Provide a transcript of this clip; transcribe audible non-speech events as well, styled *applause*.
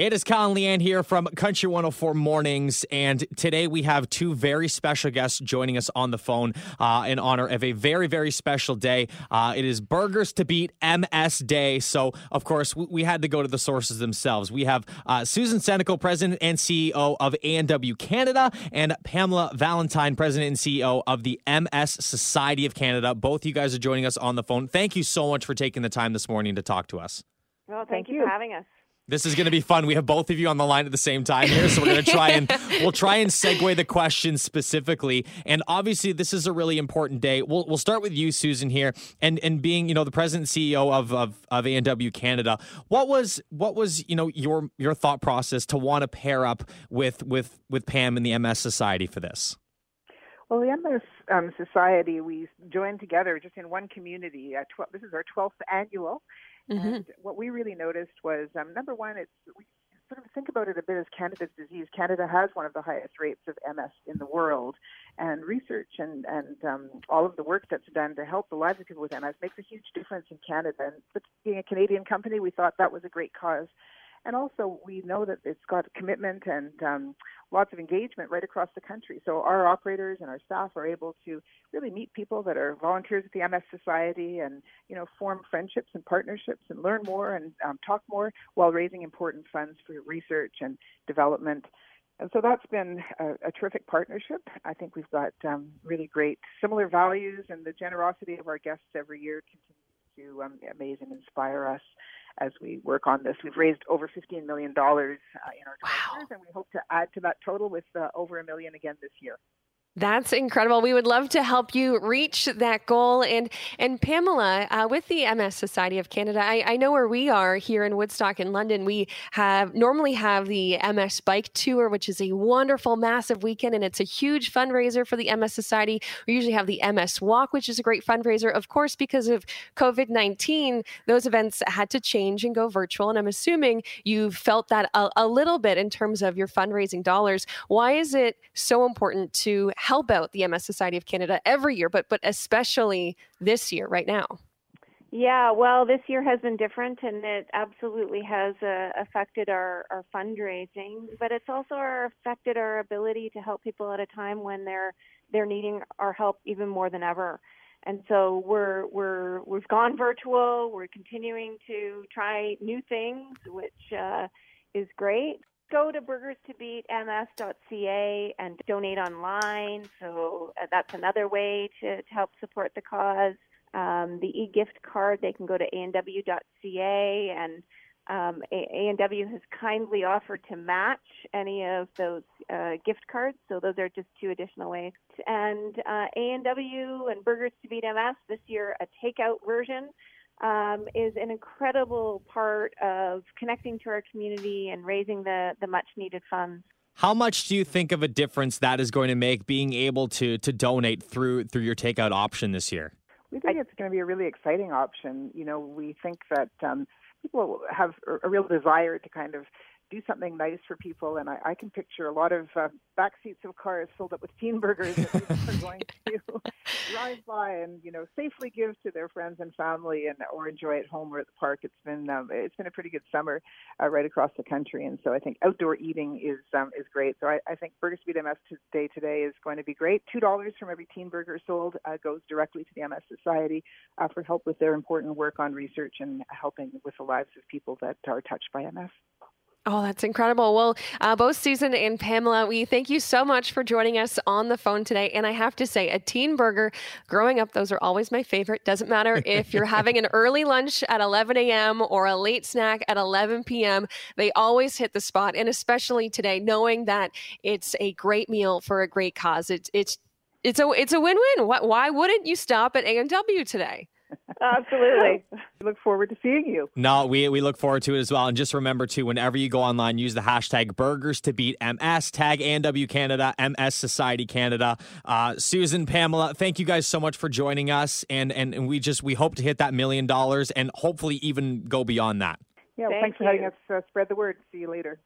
It is Colin Leanne here from Country 104 Mornings, and today we have two very special guests joining us on the phone uh, in honor of a very, very special day. Uh, it is Burgers to Beat MS Day, so of course we, we had to go to the sources themselves. We have uh, Susan Senecal, President and CEO of A&W Canada, and Pamela Valentine, President and CEO of the MS Society of Canada. Both you guys are joining us on the phone. Thank you so much for taking the time this morning to talk to us. Well, thank, Thank you you. for having us. This is going to be fun. We have both of you on the line at the same time here, so we're going to try and we'll try and segue the questions specifically. And obviously, this is a really important day. We'll we'll start with you, Susan, here, and and being you know the president and CEO of of of A Canada. What was what was you know your your thought process to want to pair up with with with Pam and the MS Society for this? Well, the MS um, Society, we joined together just in one community. Uh, tw- this is our 12th annual. And what we really noticed was um, number one, it's we sort of think about it a bit as Canada's disease. Canada has one of the highest rates of MS in the world, and research and and um, all of the work that's done to help the lives of people with MS makes a huge difference in Canada. And being a Canadian company, we thought that was a great cause. And also, we know that it's got commitment and um, lots of engagement right across the country. So our operators and our staff are able to really meet people that are volunteers at the MS Society, and you know, form friendships and partnerships, and learn more and um, talk more while raising important funds for research and development. And so that's been a, a terrific partnership. I think we've got um, really great similar values, and the generosity of our guests every year continues to um, amaze and inspire us as we work on this. We've raised over $15 million uh, in our 12 Wow. and we hope to add to that total with uh, over a million again this year. That's incredible. We would love to help you reach that goal. And and Pamela, uh, with the MS Society of Canada, I, I know where we are here in Woodstock in London. We have normally have the MS Bike Tour, which is a wonderful, massive weekend, and it's a huge fundraiser for the MS Society. We usually have the MS Walk, which is a great fundraiser. Of course, because of COVID nineteen, those events had to change and go virtual. And I'm assuming you felt that a, a little bit in terms of your fundraising dollars. Why is it so important to out the MS Society of Canada every year, but but especially this year, right now? Yeah, well, this year has been different, and it absolutely has uh, affected our, our fundraising. But it's also affected our ability to help people at a time when they're they're needing our help even more than ever. And so we're we're we've gone virtual. We're continuing to try new things, which uh, is great. Go to burgerstobeatms.ca and donate online. So uh, that's another way to, to help support the cause. Um, the e-gift card, they can go to anw.ca and um, A&W has kindly offered to match any of those uh, gift cards, so those are just two additional ways. And uh, A&W and Burgers to Beat MS this year, a takeout version, um, is an incredible part of connecting to our community and raising the, the much needed funds. How much do you think of a difference that is going to make being able to to donate through through your takeout option this year? We think it's going to be a really exciting option. You know, we think that um, people have a- a real desire to kind of do something nice for people, and I, I can picture a lot of uh, back seats of cars filled up with teen burgers that people are *laughs* going to drive by and you know safely give to their friends and family, and or enjoy at home or at the park. It's been um, it's been a pretty good summer uh, right across the country, and so I think outdoor eating is um, is great. So I, I think Burgers to Beat MS Day today is going to be great. Two dollars from every teen burger sold uh, goes directly to the MS Society uh, for help with their important work on research and helping with the lives of people that are touched by MS. Oh, that's incredible. Well, uh, both Susan and Pamela, we thank you so much for joining us on the phone today. And I have to say, a teen burger, growing up, those are always my favorite. Doesn't matter if you're *laughs* having an early lunch at 11 a.m. or a late snack at 11 p.m., they always hit the spot. And especially today, knowing that it's a great meal for a great cause. It's, it's, it's a it's a win-win. Why, why wouldn't you stop at A&W today? Absolutely. *laughs* We look forward to seeing you. No, we we look forward to it as well. And just remember too, whenever you go online, use the hashtag burgers to beat MS, tag ANW Canada, MS Society Canada. Uh, Susan, Pamela, thank you guys so much for joining us. And, and and we just we hope to hit that million dollars and hopefully even go beyond that. Yeah, well, Thank thanks for having us uh, spread the word. See you later.